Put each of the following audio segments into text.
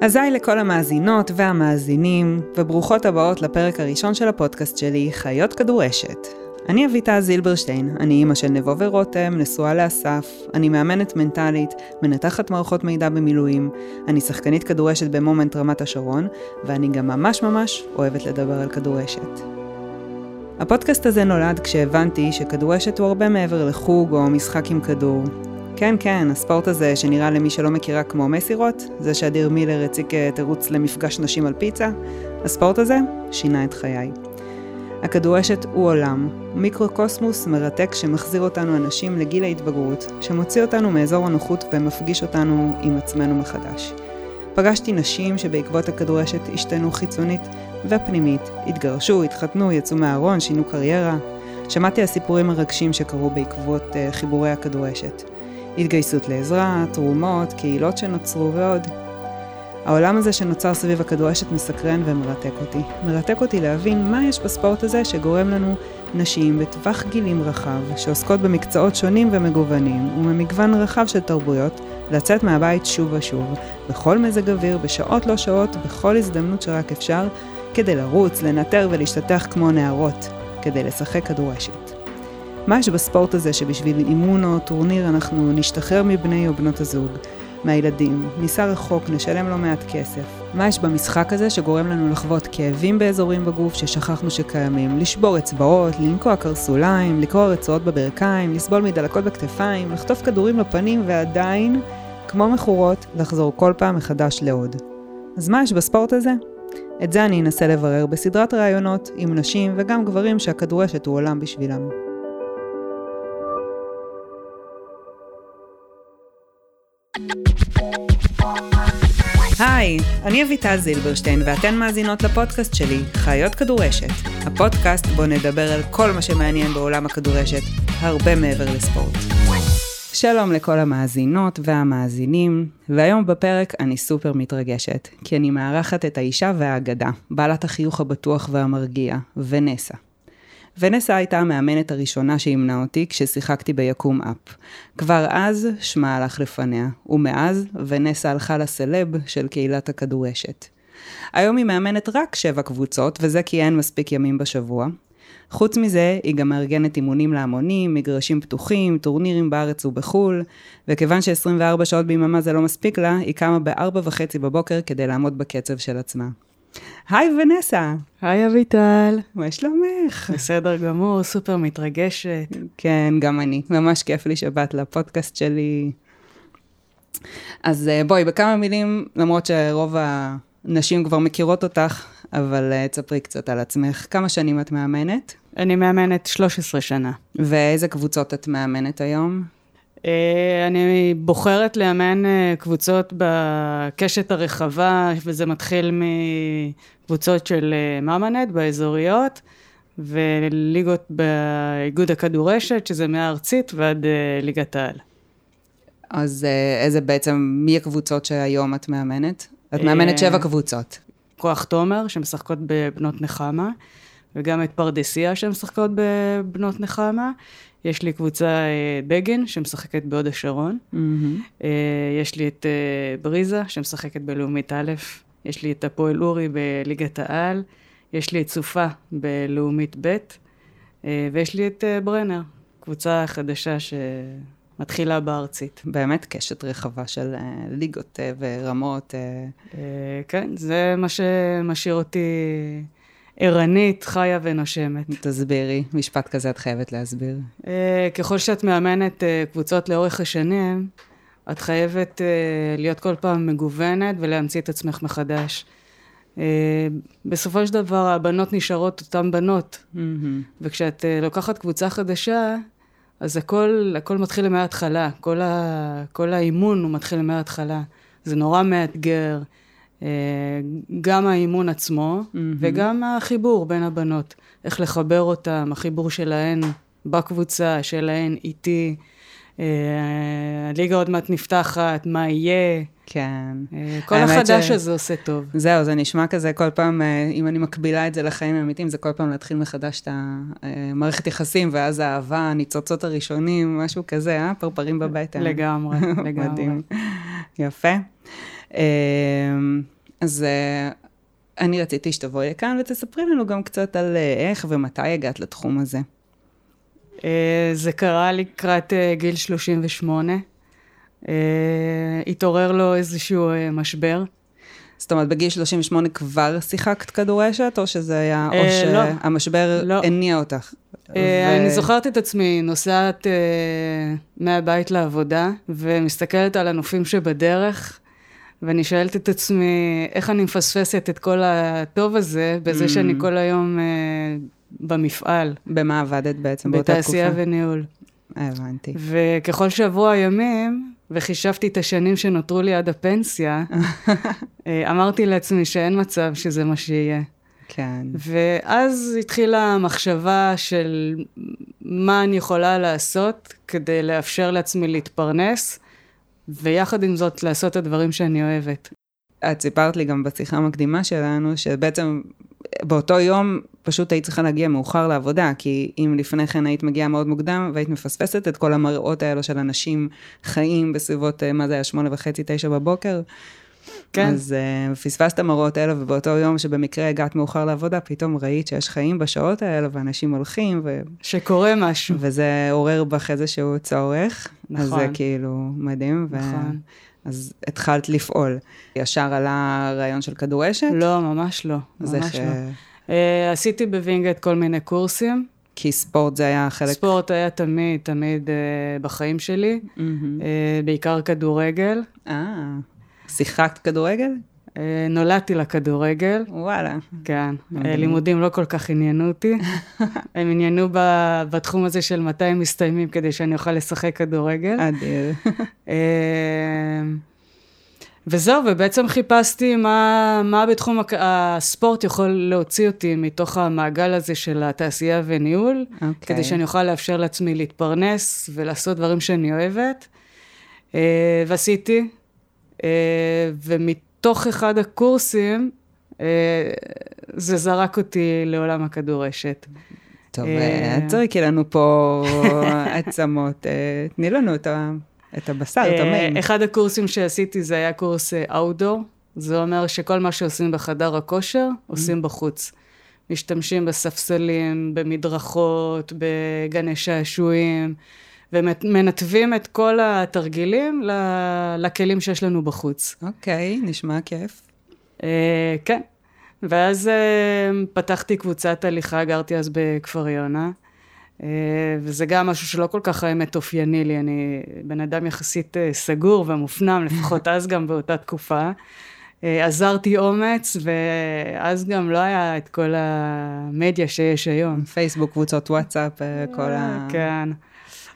אזי לכל המאזינות והמאזינים, וברוכות הבאות לפרק הראשון של הפודקאסט שלי, חיות כדורשת. אני אביטל זילברשטיין, אני אימא של נבו ורותם, נשואה לאסף, אני מאמנת מנטלית, מנתחת מערכות מידע במילואים, אני שחקנית כדורשת במומנט רמת השרון, ואני גם ממש ממש אוהבת לדבר על כדורשת. הפודקאסט הזה נולד כשהבנתי שכדורשת הוא הרבה מעבר לחוג או משחק עם כדור. כן, כן, הספורט הזה שנראה למי שלא מכירה כמו מסירות, זה שאדיר מילר הציג תירוץ למפגש נשים על פיצה, הספורט הזה שינה את חיי. הכדורשת הוא עולם, מיקרוקוסמוס מרתק שמחזיר אותנו אנשים לגיל ההתבגרות, שמוציא אותנו מאזור הנוחות ומפגיש אותנו עם עצמנו מחדש. פגשתי נשים שבעקבות הכדורשת השתנו חיצונית ופנימית, התגרשו, התחתנו, יצאו מהארון, שינו קריירה. שמעתי על סיפורים מרגשים שקרו בעקבות uh, חיבורי הכדורשת. התגייסות לעזרה, תרומות, קהילות שנוצרו ועוד. העולם הזה שנוצר סביב הכדורשת מסקרן ומרתק אותי. מרתק אותי להבין מה יש בספורט הזה שגורם לנו נשים בטווח גילים רחב, שעוסקות במקצועות שונים ומגוונים, וממגוון רחב של תרבויות, לצאת מהבית שוב ושוב, בכל מזג אוויר, בשעות לא שעות, בכל הזדמנות שרק אפשר, כדי לרוץ, לנטר ולהשתטח כמו נערות, כדי לשחק כדורשת. מה יש בספורט הזה שבשביל אימון או טורניר אנחנו נשתחרר מבני או בנות הזוג, מהילדים, ניסע רחוק, נשלם לא מעט כסף. מה יש במשחק הזה שגורם לנו לחוות כאבים באזורים בגוף ששכחנו שקיימים, לשבור אצבעות, לנקוע קרסוליים, לקרוע רצועות בברכיים, לסבול מדלקות בכתפיים, לחטוף כדורים לפנים ועדיין, כמו מכורות, לחזור כל פעם מחדש לעוד. אז מה יש בספורט הזה? את זה אני אנסה לברר בסדרת ראיונות עם נשים וגם גברים שהכדורשת הוא עולם בשבילם. היי, אני אביטל זילברשטיין ואתן מאזינות לפודקאסט שלי, חיות כדורשת. הפודקאסט בו נדבר על כל מה שמעניין בעולם הכדורשת, הרבה מעבר לספורט. שלום לכל המאזינות והמאזינים, והיום בפרק אני סופר מתרגשת, כי אני מארחת את האישה והאגדה, בעלת החיוך הבטוח והמרגיע, ונסה. ונסה הייתה המאמנת הראשונה שאימנה אותי כששיחקתי ביקום אפ. כבר אז שמה הלך לפניה, ומאז ונסה הלכה לסלב של קהילת הכדורשת. היום היא מאמנת רק שבע קבוצות, וזה כי אין מספיק ימים בשבוע. חוץ מזה, היא גם מארגנת אימונים להמונים, מגרשים פתוחים, טורנירים בארץ ובחו"ל, וכיוון ש-24 שעות ביממה זה לא מספיק לה, היא קמה ב-4 וחצי בבוקר כדי לעמוד בקצב של עצמה. היי ונסה. היי אביטל. מה שלומך? בסדר גמור, סופר מתרגשת. כן, גם אני. ממש כיף לי שבאת לפודקאסט שלי. אז אה, בואי, בכמה מילים, למרות שרוב הנשים כבר מכירות אותך, אבל אה, תספרי קצת על עצמך. כמה שנים את מאמנת? אני מאמנת 13 שנה. ואיזה קבוצות את מאמנת היום? אה, אני בוחרת לאמן אה, קבוצות בקשת הרחבה, וזה מתחיל מקבוצות של אה, ממנט באזוריות, וליגות באיגוד הכדורשת, שזה מהארצית ועד ליגת העל. אז איזה בעצם, מי הקבוצות שהיום את מאמנת? את מאמנת שבע קבוצות. כוח תומר, שמשחקות בבנות נחמה, וגם את פרדסיה, שמשחקות בבנות נחמה. יש לי קבוצה אה, בגין, שמשחקת בהוד השרון. Mm-hmm. יש לי את אה, בריזה, שמשחקת בלאומית א', יש לי את הפועל אורי בליגת העל, יש לי את סופה בלאומית ב', ויש לי את ברנר, קבוצה חדשה שמתחילה בארצית. באמת קשת רחבה של ליגות ורמות. כן, זה מה שמשאיר אותי... ערנית, חיה ונושמת. תסבירי, משפט כזה את חייבת להסביר. Uh, ככל שאת מאמנת uh, קבוצות לאורך השנים, את חייבת uh, להיות כל פעם מגוונת ולהמציא את עצמך מחדש. Uh, בסופו של דבר הבנות נשארות אותן בנות, mm-hmm. וכשאת uh, לוקחת קבוצה חדשה, אז הכל, הכל מתחיל מההתחלה, כל, ה, כל האימון הוא מתחיל מההתחלה. זה נורא מאתגר. אה, גם האימון עצמו, mm-hmm. וגם החיבור בין הבנות. איך לחבר אותם, החיבור שלהן בקבוצה, שלהן איתי. אה, הליגה עוד מעט נפתחת, מה יהיה. כן. אה, כל החדש ש... הזה עושה טוב. זהו, זה נשמע כזה כל פעם, אם אני מקבילה את זה לחיים האמיתיים, זה כל פעם להתחיל מחדש את המערכת יחסים, ואז האהבה, הניצוצות הראשונים, משהו כזה, אה? פרפרים בבטן. לגמרי, לגמרי. מדהים. יפה. אמ, אז אה, אני רציתי שתבואי לכאן ותספרי לנו גם קצת על אה, איך ומתי הגעת לתחום הזה. אה, זה קרה לקראת גיל 38. התעורר לו איזשהו משבר. זאת אומרת, בגיל 38 כבר שיחקת כדורשת, או שזה היה, או שהמשבר לא. הניע אותך? ו... אני זוכרת את עצמי נוסעת מהבית לעבודה, ומסתכלת על הנופים שבדרך, ואני שואלת את עצמי, איך אני מפספסת את כל הטוב הזה, בזה mm. שאני כל היום uh, במפעל. במה עבדת בעצם באותה תקופה? בתעשייה וניהול. הבנתי. וככל שעברו הימים, וחישבתי את השנים שנותרו לי עד הפנסיה, אה, אמרתי לעצמי שאין מצב שזה מה שיהיה. כן. ואז התחילה המחשבה של מה אני יכולה לעשות כדי לאפשר לעצמי להתפרנס. ויחד עם זאת לעשות את הדברים שאני אוהבת. את סיפרת לי גם בשיחה המקדימה שלנו, שבעצם באותו יום פשוט היית צריכה להגיע מאוחר לעבודה, כי אם לפני כן היית מגיעה מאוד מוקדם והיית מפספסת את כל המראות האלו של אנשים חיים בסביבות, אה, מה זה היה, שמונה וחצי, תשע בבוקר, כן. אז uh, פספסת מראות האלה, ובאותו יום שבמקרה הגעת מאוחר לעבודה, פתאום ראית שיש חיים בשעות האלה, ואנשים הולכים, ו... שקורה משהו. וזה עורר בך איזשהו צורך. נכון. אז זה כאילו מדהים. נכון. ו... אז התחלת לפעול. ישר עלה רעיון של כדורשת? לא, ממש לא. ממש איך, לא. אה, עשיתי בווינגייט כל מיני קורסים. כי ספורט זה היה חלק... ספורט היה תמיד, תמיד אה, בחיים שלי, mm-hmm. uh, בעיקר כדורגל. אה. שיחקת כדורגל? אה, נולדתי לכדורגל. וואלה. כן. לימודים לא כל כך עניינו אותי. הם עניינו בתחום הזה של מתי הם מסתיימים כדי שאני אוכל לשחק כדורגל. אדיר. אה, וזהו, ובעצם חיפשתי מה, מה בתחום הספורט יכול להוציא אותי מתוך המעגל הזה של התעשייה וניהול, okay. אוקיי. כדי שאני אוכל לאפשר לעצמי להתפרנס ולעשות דברים שאני אוהבת. אה, ועשיתי, ומתוך אחד הקורסים, אה, זה זרק אותי לעולם הכדורשת. טוב, אה, תזרקי לנו פה עצמות, תני לנו את הבשר, את המיין. אחד הקורסים שעשיתי זה היה קורס אאוטדור, זה אומר שכל מה שעושים בחדר הכושר, עושים בחוץ. משתמשים בספסלים, במדרכות, בגני שעשועים. ומנתבים את כל התרגילים לכלים שיש לנו בחוץ. אוקיי, okay, נשמע כיף. Uh, כן, ואז uh, פתחתי קבוצת הליכה, גרתי אז בכפר יונה, אה, וזה גם משהו שלא כל כך האמת אופייני לי, אני בן אדם יחסית אה, סגור ומופנם, לפחות אז גם באותה תקופה. אה, אזרתי אומץ, ואז גם לא היה את כל המדיה שיש היום. פייסבוק, קבוצות וואטסאפ, כל ה... כן.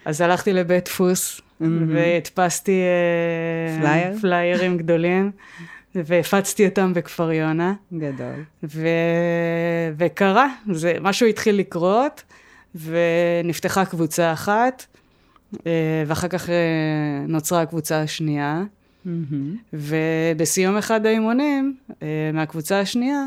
אז הלכתי לבית דפוס, mm-hmm. והדפסתי אה, פלייר? פליירים גדולים, והפצתי אותם בכפר יונה. גדול. ו... וקרה, זה, משהו התחיל לקרות, ונפתחה קבוצה אחת, אה, ואחר כך אה, נוצרה הקבוצה השנייה. Mm-hmm. ובסיום אחד האימונים, מהקבוצה השנייה,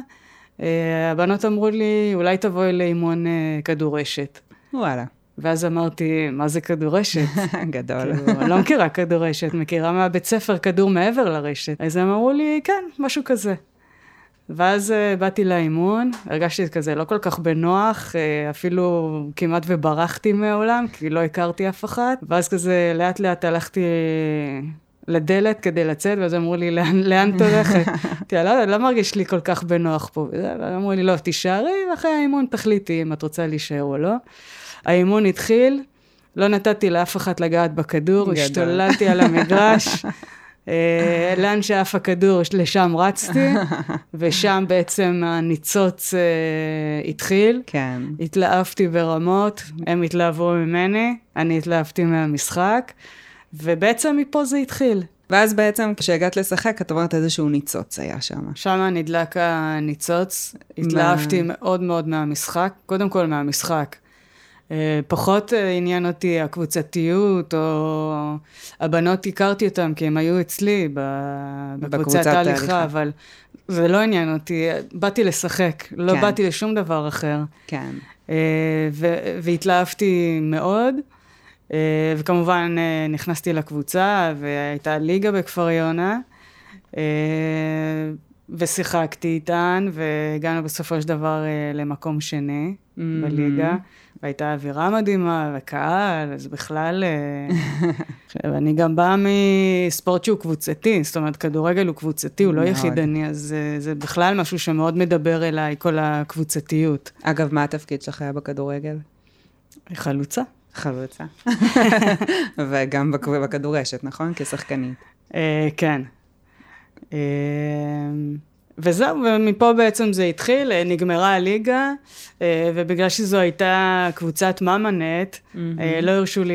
הבנות אמרו לי, אולי תבואי לאימון כדורשת. וואלה. ואז אמרתי, מה זה כדורשת? גדול. כאילו, אני לא מכירה כדורשת, מכירה מהבית ספר כדור מעבר לרשת. אז הם אמרו לי, כן, משהו כזה. ואז uh, באתי לאימון, הרגשתי כזה לא כל כך בנוח, uh, אפילו כמעט וברחתי מהעולם, כי לא הכרתי אף אחת. ואז כזה לאט לאט הלכתי לדלת כדי לצאת, ואז אמרו לי, לאן, לאן את הולכת? אמרתי, לא, לא מרגיש לי כל כך בנוח פה. ואמרו לי, לא, תישארי, ואחרי האימון תחליטי אם את רוצה להישאר או לא. האימון התחיל, לא נתתי לאף אחד לגעת בכדור, גדל. השתוללתי על המגרש. אה, לאן שעף הכדור, לשם רצתי, ושם בעצם הניצוץ אה, התחיל. כן. התלהבתי ברמות, הם התלהבו ממני, אני התלהבתי מהמשחק, ובעצם מפה זה התחיל. ואז בעצם כשהגעת לשחק, את אומרת איזשהו ניצוץ היה שם. שם נדלק הניצוץ, התלהבתי. מאוד מאוד מהמשחק, קודם כל מהמשחק. אה, פחות אה, עניין אותי הקבוצתיות, או הבנות הכרתי אותן כי הן היו אצלי בקבוצת ההליכה, אבל זה לא עניין אותי, באתי לשחק, לא כן. באתי לשום דבר אחר. כן. אה, והתלהבתי מאוד. וכמובן נכנסתי לקבוצה, והייתה ליגה בכפר יונה, ושיחקתי איתן, והגענו בסופו של דבר למקום שני mm-hmm. בליגה. והייתה אווירה מדהימה, וקהל, אז בכלל... אני גם באה מספורט שהוא קבוצתי, זאת אומרת, כדורגל הוא קבוצתי, הוא לא יחידני, אז זה, זה בכלל משהו שמאוד מדבר אליי, כל הקבוצתיות. אגב, מה התפקיד שלך היה בכדורגל? חלוצה. חלוצה. וגם בכדורשת, נכון? כשחקנית. אה, כן. אה, וזהו, ומפה בעצם זה התחיל, אה, נגמרה הליגה, ובגלל שזו הייתה קבוצת ממנט, mm-hmm. לא הרשו לי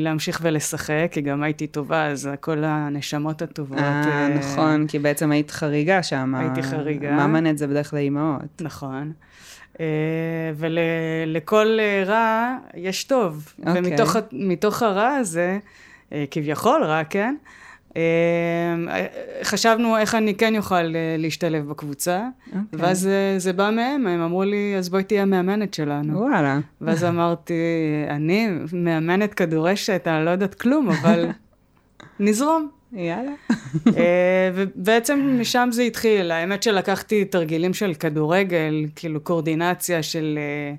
להמשיך ולשחק, כי גם הייתי טובה, אז כל הנשמות הטובות. אה, נכון, כי בעצם היית חריגה שם. הייתי חריגה. ממנט זה בדרך כלל אימהות. נכון. אה, ולכל רע יש טוב. Okay. אוקיי. ומתוך הרע הזה, אה, כביכול רע, כן? אה, חשבנו איך אני כן אוכל להשתלב בקבוצה, okay. אוקיי. ואז זה בא מהם, הם אמרו לי, אז בואי תהיה המאמנת שלנו. וואלה. ואז אמרתי, אני מאמנת כדורשת, אני לא יודעת כלום, אבל נזרום. יאללה. אה, ובעצם משם זה התחיל. האמת שלקחתי תרגילים של כדורגל, כאילו קורדינציה של אה,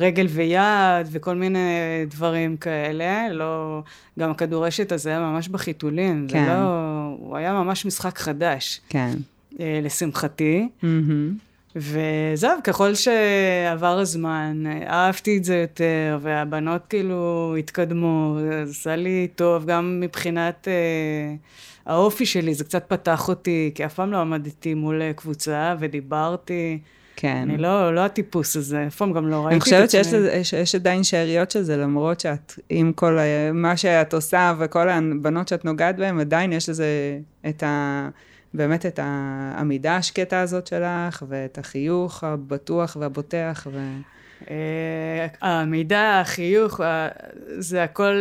רגל ויד וכל מיני דברים כאלה. לא, גם הכדורשת הזה היה ממש בחיתולים. כן. זה לא, הוא היה ממש משחק חדש. כן. אה, לשמחתי. Mm-hmm. וזהו, ככל שעבר הזמן, אהבתי את זה יותר, והבנות כאילו התקדמו, זה עשה לי טוב, גם מבחינת אה, האופי שלי, זה קצת פתח אותי, כי אף פעם לא עמדתי מול קבוצה ודיברתי. כן. אני לא, לא הטיפוס הזה, אף פעם גם לא ראיתי את עצמי. אני חושבת שיש עדיין שאריות של זה, למרות שאת, עם כל מה שאת עושה וכל הבנות שאת נוגעת בהן, עדיין יש לזה את ה... באמת את העמידה השקטה הזאת שלך, ואת החיוך הבטוח והבוטח. ו... אה, העמידה, החיוך, זה הכל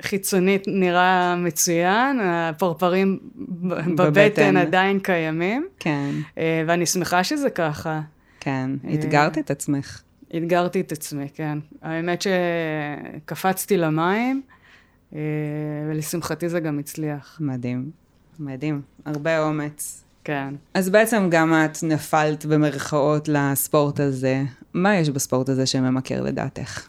חיצונית נראה מצוין, הפרפרים בבטן, בבטן עדיין קיימים. כן. אה, ואני שמחה שזה ככה. כן, אה, אתגרת את עצמך. אתגרתי את עצמי, כן. האמת שקפצתי למים, ולשמחתי זה גם הצליח. מדהים. מדהים, הרבה אומץ. כן. אז בעצם גם את נפלת במרכאות לספורט הזה. מה יש בספורט הזה שממכר לדעתך?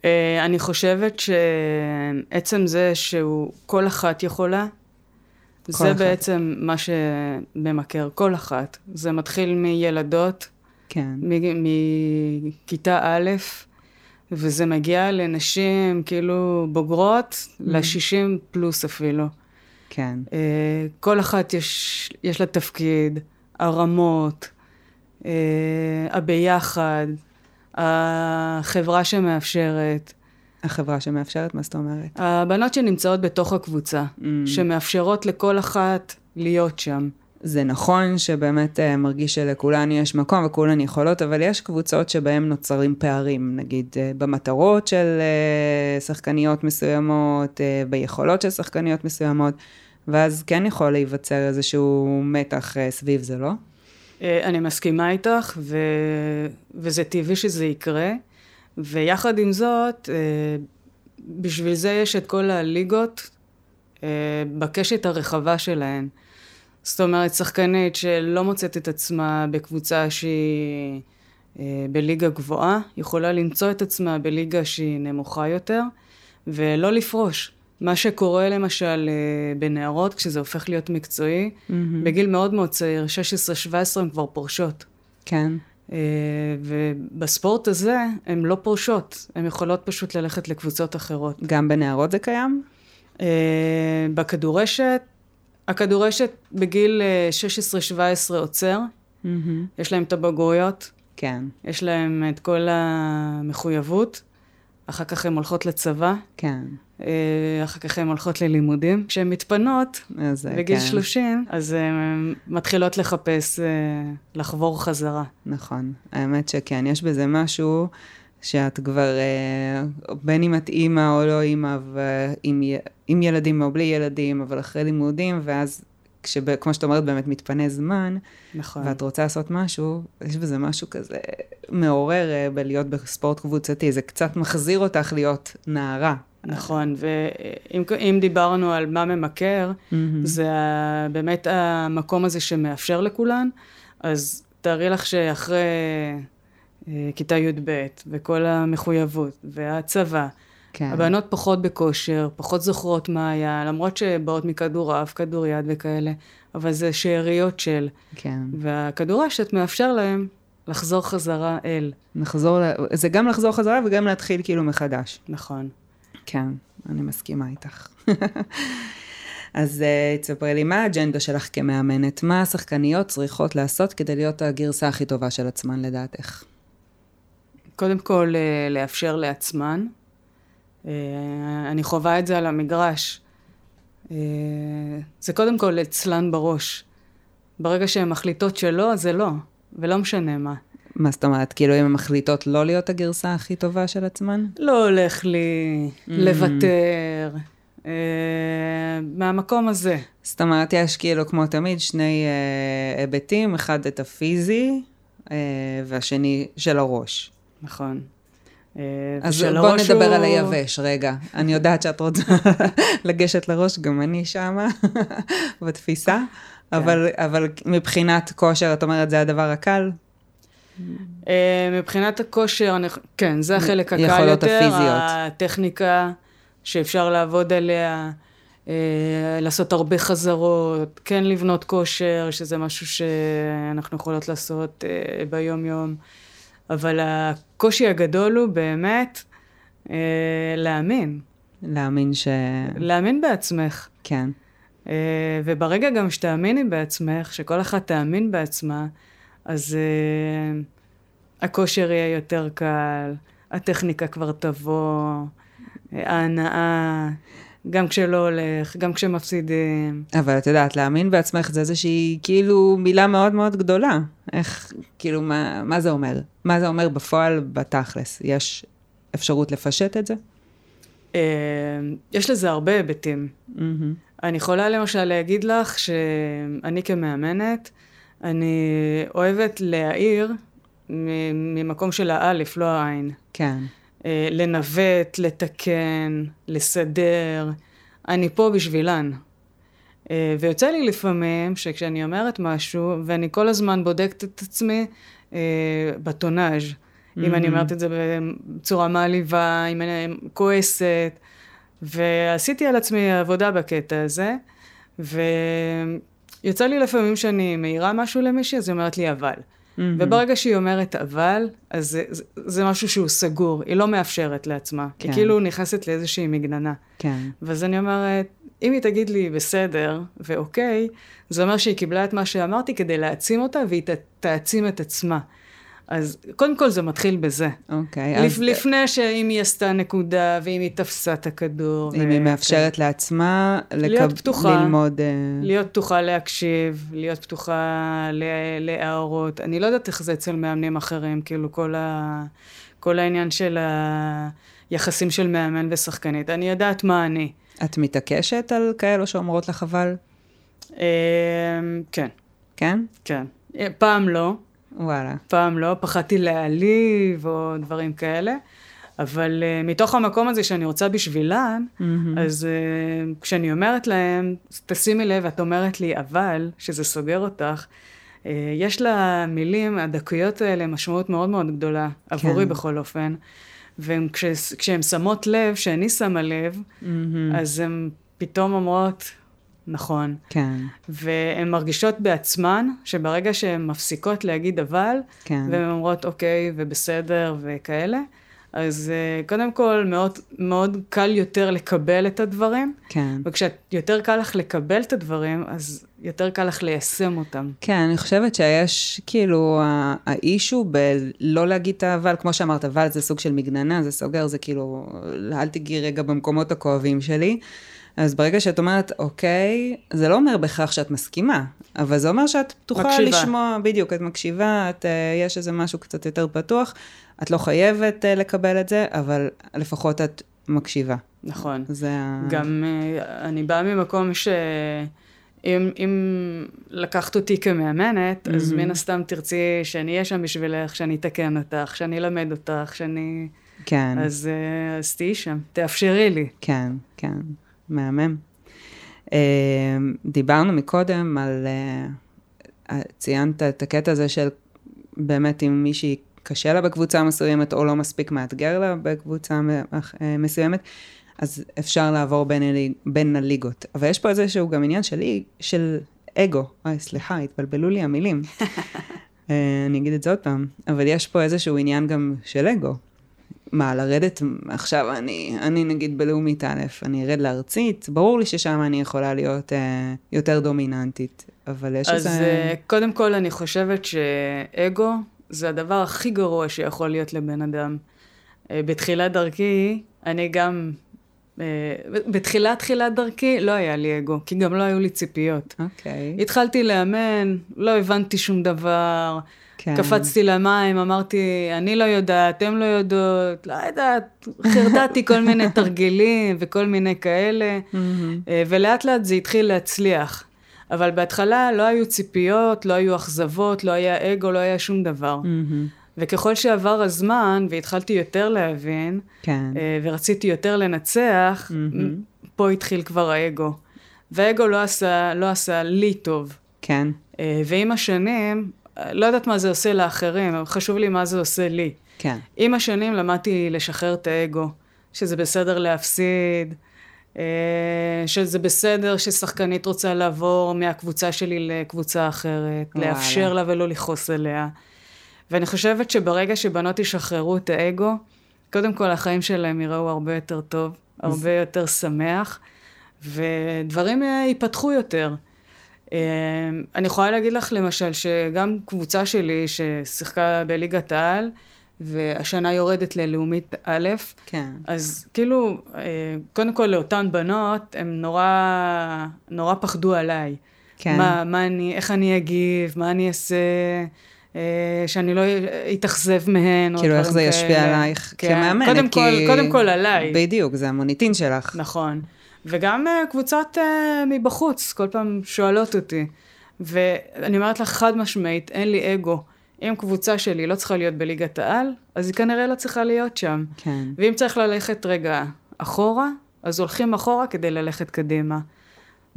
Uh, אני חושבת שעצם זה שהוא כל אחת יכולה, כל זה אחת. בעצם מה שממכר, כל אחת. זה מתחיל מילדות, כן. מכיתה א', וזה מגיע לנשים כאילו בוגרות, mm. ל-60 פלוס אפילו. כן. Uh, כל אחת יש, יש לה תפקיד, הרמות, uh, הביחד, החברה שמאפשרת. החברה שמאפשרת? מה זאת אומרת? הבנות שנמצאות בתוך הקבוצה, mm. שמאפשרות לכל אחת להיות שם. זה נכון שבאמת uh, מרגיש שלכולן יש מקום וכולן יכולות, אבל יש קבוצות שבהן נוצרים פערים, נגיד uh, במטרות של uh, שחקניות מסוימות, uh, ביכולות של שחקניות מסוימות. ואז כן יכול להיווצר איזשהו מתח אה, סביב זה, לא? אה, אני מסכימה איתך, ו... וזה טבעי שזה יקרה, ויחד עם זאת, אה, בשביל זה יש את כל הליגות בקשת הרחבה שלהן. זאת אומרת, שחקנית שלא מוצאת את עצמה בקבוצה שהיא בליגה גבוהה, יכולה למצוא את עצמה בליגה שהיא נמוכה יותר, ולא לפרוש. מה שקורה למשל אה, בנערות, כשזה הופך להיות מקצועי, mm-hmm. בגיל מאוד מאוד צעיר, 16-17 הן כבר פורשות. כן. אה, ובספורט הזה הן לא פורשות, הן יכולות פשוט ללכת לקבוצות אחרות. גם בנערות זה קיים? אה, בכדורשת, הכדורשת בגיל 16-17 עוצר, mm-hmm. יש להם את הבגרויות. כן. יש להם את כל המחויבות. אחר כך הן הולכות לצבא. כן. אה, אחר כך הן הולכות ללימודים. כשהן מתפנות, אז, אה, בגיל כן. 30, אז הן מתחילות לחפש, אה, לחבור חזרה. נכון. האמת שכן, יש בזה משהו שאת כבר, בין אם את אימא או לא אימא, ועם, עם ילדים או בלי ילדים, אבל אחרי לימודים, ואז כשכמו שאת אומרת, באמת מתפנה זמן, נכון. ואת רוצה לעשות משהו, יש בזה משהו כזה מעורר אה, בלהיות בספורט קבוצתי, זה קצת מחזיר אותך להיות נערה. נכון, ואם דיברנו על מה ממכר, mm-hmm. זה באמת המקום הזה שמאפשר לכולן, אז תארי לך שאחרי אה, כיתה י"ב, וכל המחויבות, והצבא, כן. הבנות פחות בכושר, פחות זוכרות מה היה, למרות שבאות מכדורעף, כדוריד וכאלה, אבל זה שאריות של. כן. והכדורשת מאפשר להם לחזור חזרה אל. לחזור, זה גם לחזור חזרה וגם להתחיל כאילו מחדש. נכון. כן, אני מסכימה איתך. אז uh, תספרי לי, מה האג'נדה שלך כמאמנת? מה השחקניות צריכות לעשות כדי להיות הגרסה הכי טובה של עצמן לדעתך? קודם כל, uh, לאפשר לעצמן. Uh, אני חווה את זה על המגרש. זה קודם כל אצלן בראש. ברגע שהן מחליטות שלא, אז זה לא, ולא משנה מה. מה זאת אומרת? כאילו אם הן מחליטות לא להיות הגרסה הכי טובה של עצמן? לא הולך לי mm. לוותר, אה, מהמקום הזה. זאת אומרת, יש כאילו, כמו תמיד, שני אה, היבטים, אחד את הפיזי, אה, והשני של הראש. נכון. אז בואו נדבר הוא... על היבש, רגע. אני יודעת שאת רוצה לגשת לראש, גם אני שמה, בתפיסה. כן. אבל, אבל מבחינת כושר, את אומרת, זה הדבר הקל? אה, מבחינת הכושר, כן, זה החלק הקל יותר. יכולות הפיזיות. הטכניקה שאפשר לעבוד עליה, אה, לעשות הרבה חזרות, כן לבנות כושר, שזה משהו שאנחנו יכולות לעשות אה, ביום-יום. אבל הקושי הגדול הוא באמת להאמין. להאמין ש... להאמין בעצמך. כן. וברגע גם שתאמיני בעצמך, שכל אחת תאמין בעצמה, אז uh, הכושר יהיה יותר קל, הטכניקה כבר תבוא, ההנאה, גם כשלא הולך, גם כשמפסידים. אבל את יודעת, להאמין בעצמך זה איזושהי כאילו מילה מאוד מאוד גדולה. איך, כאילו, מה, מה זה אומר? מה זה אומר בפועל, בתכלס? יש אפשרות לפשט את זה? Uh, יש לזה הרבה היבטים. Mm-hmm. אני יכולה למשל להגיד לך שאני כמאמנת, אני אוהבת להעיר ממקום של האלף, לא העין. כן. אה, לנווט, לתקן, לסדר. אני פה בשבילן. אה, ויוצא לי לפעמים שכשאני אומרת משהו, ואני כל הזמן בודקת את עצמי אה, בטונאז', mm-hmm. אם אני mm-hmm. אומרת את זה בצורה מעליבה, אם אני כועסת, ועשיתי על עצמי עבודה בקטע הזה, ו... יוצא לי לפעמים שאני מעירה משהו למישהי, אז היא אומרת לי אבל. Mm-hmm. וברגע שהיא אומרת אבל, אז זה, זה, זה משהו שהוא סגור, היא לא מאפשרת לעצמה. כן. היא כאילו נכנסת לאיזושהי מגננה. כן. ואז אני אומרת, אם היא תגיד לי בסדר ואוקיי, זה אומר שהיא קיבלה את מה שאמרתי כדי להעצים אותה, והיא ת, תעצים את עצמה. אז קודם כל זה מתחיל בזה. אוקיי. לפ, אז... לפני שאם היא עשתה נקודה, ואם היא תפסה את הכדור. אם ו... היא מאפשרת כן. לעצמה לקב... להיות פתוחה, ללמוד... אה, להיות פתוחה להקשיב, להיות פתוחה להערות. אני לא יודעת איך זה אצל מאמנים אחרים, כאילו כל, ה... כל העניין של היחסים של מאמן ושחקנית. אני יודעת מה אני. את מתעקשת על כאלו שאומרות לך אבל? אמ, כן. כן? כן. פעם לא. וואלה. פעם לא, פחדתי להעליב או דברים כאלה. אבל uh, מתוך המקום הזה שאני רוצה בשבילן, mm-hmm. אז uh, כשאני אומרת להם, תשימי לב, את אומרת לי אבל, שזה סוגר אותך, uh, יש למילים, הדקויות האלה, משמעות מאוד מאוד גדולה, כן. עבורי בכל אופן. וכשהן שמות לב, שאני שמה לב, mm-hmm. אז הן פתאום אומרות, נכון. כן. והן מרגישות בעצמן שברגע שהן מפסיקות להגיד אבל, כן. והן אומרות אוקיי ובסדר וכאלה, אז uh, קודם כל מאוד, מאוד קל יותר לקבל את הדברים. כן. וכשיותר קל לך לקבל את הדברים, אז יותר קל לך ליישם אותם. כן, אני חושבת שיש כאילו, האישו בלא להגיד את האבל, כמו שאמרת, אבל זה סוג של מגננה, זה סוגר, זה כאילו, אל תגיעי רגע במקומות הכואבים שלי. אז ברגע שאת אומרת, אוקיי, זה לא אומר בהכרח שאת מסכימה, אבל זה אומר שאת פתוחה מקשיבה. לשמוע, בדיוק, את מקשיבה, את, uh, יש איזה משהו קצת יותר פתוח, את לא חייבת uh, לקבל את זה, אבל לפחות את מקשיבה. נכון. זה גם uh, אני באה ממקום ש... אם, אם לקחת אותי כמאמנת, mm-hmm. אז מן הסתם תרצי שאני אהיה שם בשבילך, שאני אתקן אותך, שאני אלמד אותך, שאני... כן. אז, אה, אז תהיי שם, תאפשרי לי. כן, כן, מהמם. אה, דיברנו מקודם על, אה, ציינת את הקטע הזה של באמת אם מישהי קשה לה בקבוצה מסוימת או לא מספיק מאתגר לה בקבוצה מסוימת, אז אפשר לעבור בין, הליג, בין הליגות. אבל יש פה איזשהו גם עניין של, של אגו. אוי, סליחה, התבלבלו לי המילים. אני אגיד את זה עוד פעם. אבל יש פה איזשהו עניין גם של אגו. מה, לרדת, עכשיו אני, אני נגיד בלאומית א', אני ארד לארצית, ברור לי ששם אני יכולה להיות אה, יותר דומיננטית, אבל יש איזה... אז אה, קודם כל אני חושבת שאגו זה הדבר הכי גרוע שיכול להיות לבן אדם. אה, בתחילת דרכי, אני גם, בתחילת תחילת דרכי לא היה לי אגו, כי גם לא היו לי ציפיות. אוקיי. Okay. התחלתי לאמן, לא הבנתי שום דבר. כן. קפצתי למים, אמרתי, אני לא יודעת, הם לא יודעות, לא יודעת, חרדתי כל מיני תרגילים וכל מיני כאלה, אה, ולאט לאט זה התחיל להצליח. אבל בהתחלה לא היו ציפיות, לא היו אכזבות, לא היה אגו, לא היה שום דבר. וככל שעבר הזמן, והתחלתי יותר להבין, כן. אה, ורציתי יותר לנצח, פה התחיל כבר האגו. והאגו לא עשה, לא עשה לי טוב. כן. אה, ועם השנים, לא יודעת מה זה עושה לאחרים, אבל חשוב לי מה זה עושה לי. כן. עם השנים למדתי לשחרר את האגו, שזה בסדר להפסיד, אה, שזה בסדר ששחקנית רוצה לעבור מהקבוצה שלי לקבוצה אחרת, וואלה. לאפשר לה ולא לכעוס עליה. ואני חושבת שברגע שבנות ישחררו את האגו, קודם כל החיים שלהם יראו הרבה יותר טוב, הרבה יותר שמח, ודברים אה, ייפתחו יותר. אמ, אני יכולה להגיד לך למשל שגם קבוצה שלי ששיחקה בליגת העל, והשנה יורדת ללאומית א', כן. אז כאילו, אה, קודם כל לאותן בנות, הן נורא, נורא פחדו עליי. כן. מה, מה אני, איך אני אגיב, מה אני אעשה, אה, שאני לא אתאכזב מהן, כאילו איך זה ישפיע עלייך כן. כמאמנת, קודם כי... כל, קודם כל עליי. בדיוק, זה המוניטין שלך. נכון. וגם uh, קבוצות uh, מבחוץ, כל פעם שואלות אותי. ואני אומרת לך חד משמעית, אין לי אגו. אם קבוצה שלי לא צריכה להיות בליגת העל, אז היא כנראה לא צריכה להיות שם. כן. ואם צריך ללכת רגע אחורה, אז הולכים אחורה כדי ללכת קדימה.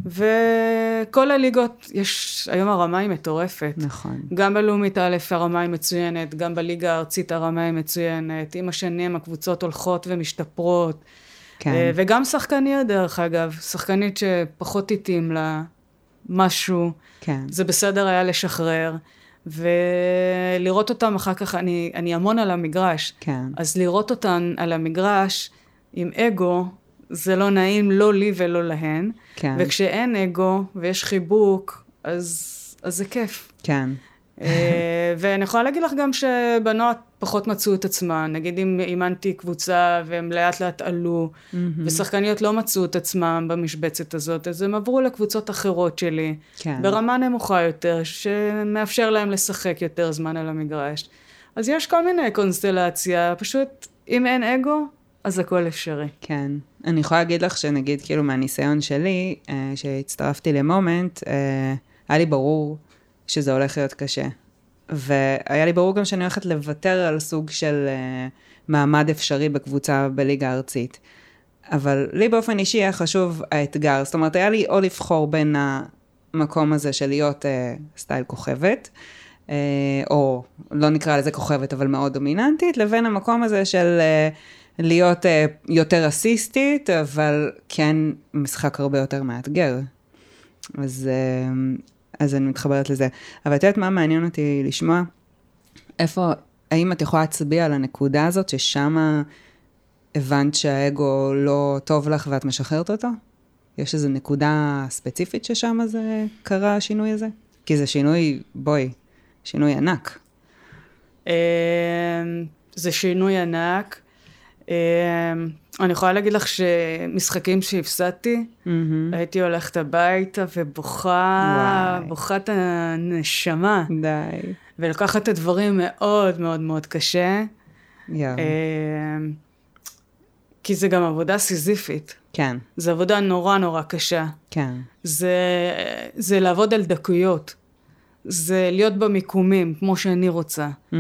וכל הליגות, יש, היום הרמה היא מטורפת. נכון. גם בלאומית א' הרמה היא מצוינת, גם בליגה הארצית הרמה היא מצוינת. עם השנים הקבוצות הולכות ומשתפרות. כן. אה, וגם שחקניות דרך אגב, שחקנית שפחות התאים לה משהו, כן. זה בסדר היה לשחרר. ולראות אותם אחר כך, אני, אני המון על המגרש. כן. אז לראות אותן על המגרש עם אגו, זה לא נעים לא לי ולא להן. כן. וכשאין אגו ויש חיבוק, אז, אז זה כיף. כן. אה, ואני יכולה להגיד לך גם שבנות פחות מצאו את עצמן. נגיד אם אימנתי קבוצה והם לאט לאט עלו, ושחקניות לא מצאו את עצמם במשבצת הזאת, אז הם עברו לקבוצות אחרות שלי, כן. ברמה נמוכה יותר, שמאפשר להם לשחק יותר זמן על המגרש. אז יש כל מיני קונסטלציה, פשוט אם אין אגו, אז הכל אפשרי. כן. אני יכולה להגיד לך שנגיד, כאילו, מהניסיון שלי, אה, שהצטרפתי למומנט, אה, היה לי ברור שזה הולך להיות קשה. והיה לי ברור גם שאני הולכת לוותר על סוג של uh, מעמד אפשרי בקבוצה בליגה הארצית. אבל לי באופן אישי היה חשוב האתגר. זאת אומרת, היה לי או לבחור בין המקום הזה של להיות uh, סטייל כוכבת, uh, או לא נקרא לזה כוכבת, אבל מאוד דומיננטית, לבין המקום הזה של uh, להיות uh, יותר אסיסטית, אבל כן משחק הרבה יותר מאתגר. אז uh, אז אני מתחברת לזה. אבל את יודעת מה מעניין אותי לשמוע? איפה, האם את יכולה להצביע על הנקודה הזאת ששם הבנת שהאגו לא טוב לך ואת משחררת אותו? יש איזו נקודה ספציפית ששם זה קרה השינוי הזה? כי זה שינוי, בואי, שינוי ענק. אמ, זה שינוי ענק. אמ, אני יכולה להגיד לך שמשחקים שהפסדתי, mm-hmm. הייתי הולכת הביתה ובוכה, וואי. בוכה את הנשמה. די. ולקחת את הדברים מאוד מאוד מאוד קשה. Yeah. אמ, כי זה גם עבודה סיזיפית. כן, זו עבודה נורא נורא קשה. כן. זה, זה לעבוד על דקויות. זה להיות במיקומים, כמו שאני רוצה. אה,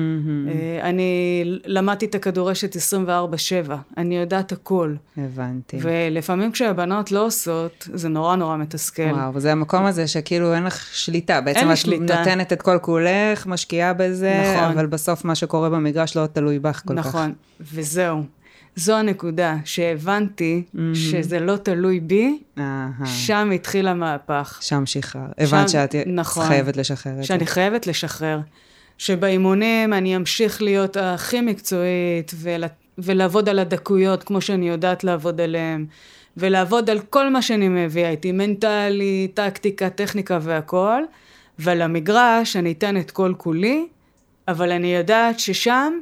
אני למדתי את הכדורשת 24-7, אני יודעת הכל. הבנתי. ולפעמים כשהבנות לא עושות, זה נורא נורא מתסכל. וואו, זה המקום הזה שכאילו אין לך שליטה. בעצם לי את שליטה. נותנת את כל כולך, משקיעה בזה, נכון. אבל בסוף מה שקורה במגרש לא תלוי בך כל כך. נכון, וזהו. זו הנקודה, שהבנתי שזה לא תלוי בי, אהה. שם התחיל המהפך. שם שחרר. הבנת שאת נכון. חייבת לשחרר את זה. שאני חייבת לשחרר. שבאימונים אני אמשיך להיות הכי מקצועית ול, ולעבוד על הדקויות כמו שאני יודעת לעבוד עליהן, ולעבוד על כל מה שאני מביאה איתי, מנטלי, טקטיקה, טכניקה והכל, ועל המגרש אני אתן את כל כולי, אבל אני יודעת ששם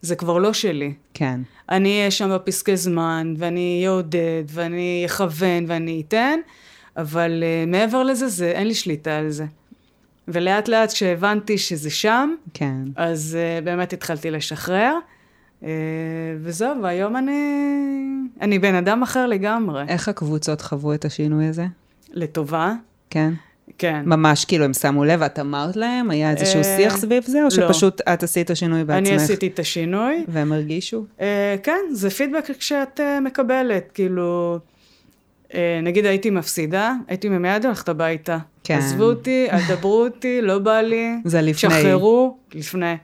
זה כבר לא שלי. כן. אני אהיה שם בפסקי זמן, ואני אעודד, ואני אכוון, ואני אתן, אבל uh, מעבר לזה, זה, אין לי שליטה על זה. ולאט לאט כשהבנתי שזה שם, כן. אז uh, באמת התחלתי לשחרר, uh, וזהו, והיום אני, אני בן אדם אחר לגמרי. איך הקבוצות חוו את השינוי הזה? לטובה, כן. כן. ממש כאילו הם שמו לב, את אמרת להם? היה איזשהו אה, שיח סביב זה, או לא. שפשוט את עשית את השינוי בעצמך? אני עשיתי את השינוי. והם הרגישו? Uh, כן, זה פידבק שאת uh, מקבלת, כאילו, uh, נגיד הייתי מפסידה, הייתי מיד הולכת הביתה. כן. עזבו אותי, אל דברו אותי, לא בא לי. זה לפני. שחררו, לפני.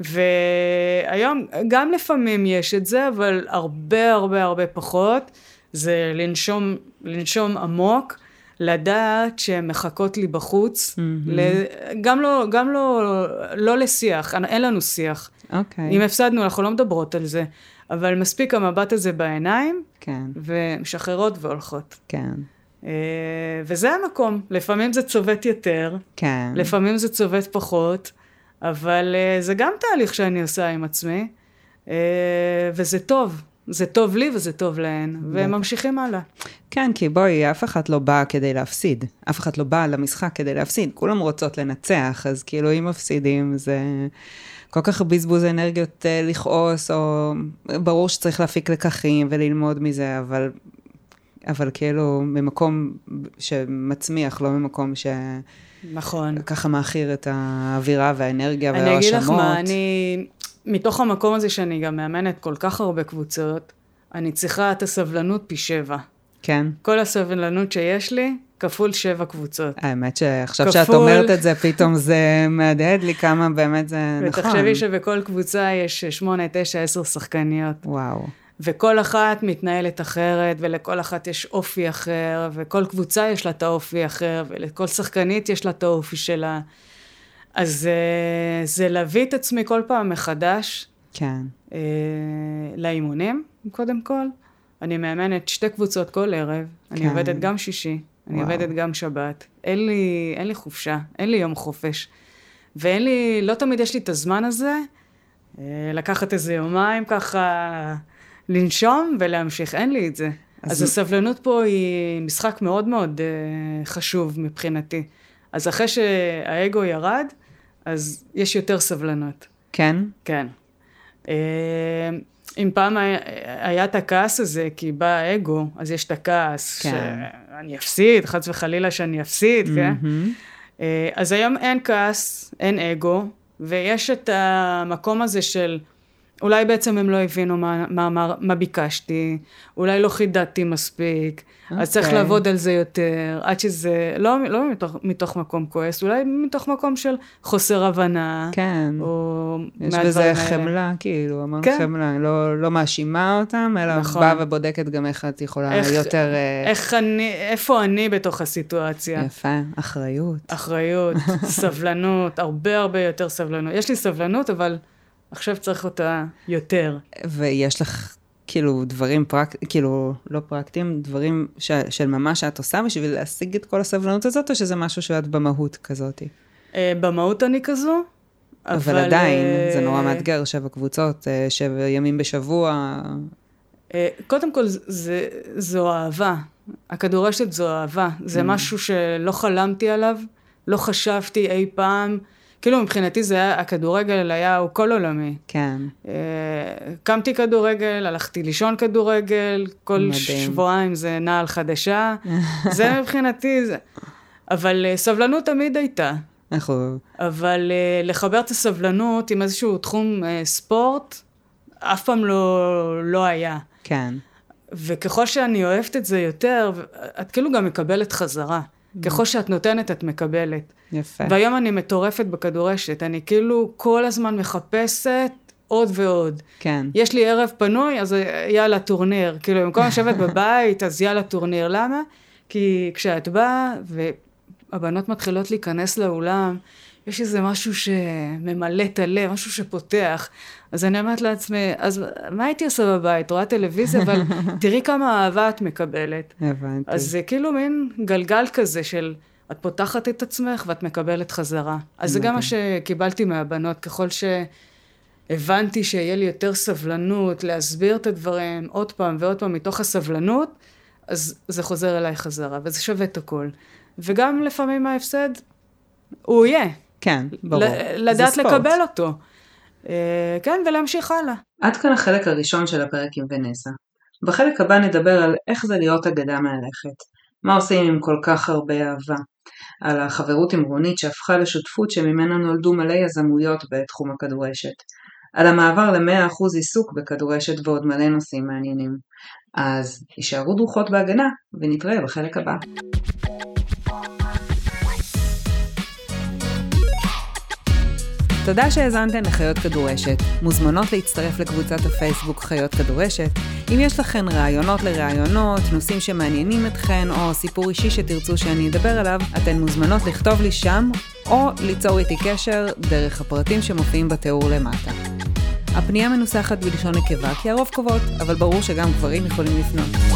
והיום, גם לפעמים יש את זה, אבל הרבה הרבה הרבה פחות. זה לנשום, לנשום עמוק, לדעת שהן מחכות לי בחוץ. ל... גם לא, גם לא, לא לשיח, אין לנו שיח. אוקיי. אם הפסדנו, אנחנו לא מדברות על זה, אבל מספיק המבט הזה בעיניים, כן, ומשחררות והולכות. כן, אה, וזה המקום, לפעמים זה צובט יותר, כן. לפעמים זה צובט פחות, אבל אה, זה גם תהליך שאני עושה עם עצמי, אה, וזה טוב. זה טוב לי וזה טוב להן, וממשיכים הלאה. כן, כי בואי, אף אחת לא באה כדי להפסיד. אף אחת לא באה למשחק כדי להפסיד. כולם רוצות לנצח, אז כאילו אם מפסידים זה כל כך בזבוז אנרגיות אה, לכעוס, או ברור שצריך להפיק לקחים וללמוד מזה, אבל, אבל כאילו ממקום שמצמיח, לא ממקום שככה נכון. מעכיר את האווירה והאנרגיה אני וההאשמות. אגיד לך מה, אני, מתוך המקום הזה שאני גם מאמנת כל כך הרבה קבוצות, אני צריכה את הסבלנות פי שבע. כן. כל הסבלנות שיש לי, כפול שבע קבוצות. האמת שעכשיו כפול. שאת אומרת את זה, פתאום זה מהדהד לי כמה באמת זה נכון. ותחשבי שבכל קבוצה יש שמונה, תשע, עשר שחקניות. וואו. וכל אחת מתנהלת אחרת, ולכל אחת יש אופי אחר, וכל קבוצה יש לה את האופי אחר, ולכל שחקנית יש לה את האופי שלה. אז אה, זה להביא את עצמי כל פעם מחדש כן. אה, לאימונים, קודם כל. אני מאמנת שתי קבוצות כל ערב, אני כן. עובדת גם שישי, אני וואו. עובדת גם שבת. אין לי, אין לי חופשה, אין לי יום חופש. ואין לי, לא תמיד יש לי את הזמן הזה אה, לקחת איזה יומיים ככה, לנשום ולהמשיך, אין לי את זה. אז- אז, אז הסבלנות פה היא משחק מאוד מאוד אה, חשוב מבחינתי. אז אחרי שהאגו ירד, אז יש יותר סבלנות. כן? כן. אה, אם פעם היה, היה את הכעס הזה, כי בא האגו, אז יש את הכעס, כן. שאני אפסיד, חס וחלילה שאני אפסיד, כן? מהמם. אה, אז היום אין כעס, אין אגו, ויש את המקום הזה של אולי בעצם הם לא הבינו מה, מה, מה, מה ביקשתי, אולי לא חידדתי מספיק, אז צריך אוקיי. לעבוד על זה יותר, עד שזה, לא, לא מתוך, מתוך מקום כועס, אולי מתוך מקום של חוסר הבנה, כן. או יש בזה. חמלה, כאילו, המון כן. חמלה. לא, לא מאשימה אותם, אלא נכון. באה ובודקת גם איך את יכולה איך- יותר... אה, איך אני, איפה אני בתוך הסיטואציה? יפה, אחריות. אחריות, סבלנות, הרבה הרבה יותר סבלנות. יש לי סבלנות, אבל עכשיו צריך אותה יותר. ויש לך כאילו דברים פרק... כאילו, לא פרקטיים, דברים ש... של ממש שאת עושה בשביל להשיג את כל הסבלנות הזאת, או שזה משהו שאת במהות כזאת? אה, במהות אני כזו, אבל... אבל עדיין, זה נורא אה, מאתגר, שבע קבוצות, אה, שבע ימים בשבוע. אה, קודם כל, זה, זו אהבה. הכדורשת זו אהבה. זה Mm. משהו שלא חלמתי עליו, לא חשבתי אי פעם כאילו מבחינתי זה היה, הכדורגל היה הוא כל עולמי. כן. אה, קמתי כדורגל, הלכתי לישון כדורגל, כל מדהים. שבועיים זה נעל חדשה. זה מבחינתי, זה... אבל אה, סבלנות תמיד הייתה. אנחנו... אבל uh, לחבר את הסבלנות עם איזשהו תחום ספורט, אף פעם לא, לא היה. כן. וככל שאני אוהבת את זה יותר, את כאילו גם מקבלת חזרה. ככל שאת נותנת, את מקבלת. יפה. והיום אני מטורפת בכדורשת, אני כאילו כל הזמן מחפשת עוד ועוד. כן. יש לי ערב פנוי, אז יאללה, טורניר. כאילו, במקום לשבת בבית, אז יאללה, טורניר. למה? כי כשאת באה, והבנות מתחילות להיכנס לאולם, יש איזה משהו שממלא את הלב, משהו שפותח. אז אני אומרת לעצמי, אז מה הייתי עושה בבית? רואה טלוויזיה, אבל תראי כמה אהבה את מקבלת. הבנתי. אז זה כאילו מין גלגל כזה של את פותחת את עצמך ואת מקבלת חזרה. אז זה גם מה שקיבלתי מהבנות, ככל שהבנתי שיהיה לי יותר סבלנות להסביר את הדברים עוד פעם ועוד פעם מתוך הסבלנות, אז זה חוזר אליי חזרה, וזה שווה את הכל. וגם לפעמים ההפסד, הוא יהיה. כן, ברור. לדעת. לקבל אותו. אה, כן, ולהמשיך הלאה. עד כאן החלק הראשון של הפרק עם ונסה. בחלק הבא נדבר על איך זה להיות אגדה מהלכת, מה עושים עם כל כך הרבה אהבה, על החברות עם רונית שהפכה לשותפות שממנה נולדו מלא יזמויות בתחום הכדורשת, על המעבר ל-100% עיסוק בכדורשת ועוד מלא נושאים מעניינים. אז הישארו דרוכות בהגנה, ונתראה בחלק הבא. תודה שהאזנתן לחיות כדורשת. מוזמנות להצטרף לקבוצת הפייסבוק חיות כדורשת. אם יש לכן רעיונות לרעיונות, נושאים שמעניינים אתכן, או סיפור אישי שתרצו שאני אדבר עליו, אתן מוזמנות לכתוב לי שם, או ליצור איתי קשר דרך הפרטים שמופיעים בתיאור למטה. הפנייה מנוסחת בלשון נקבה כי הרוב קובעות, אבל ברור שגם גברים יכולים לפנות.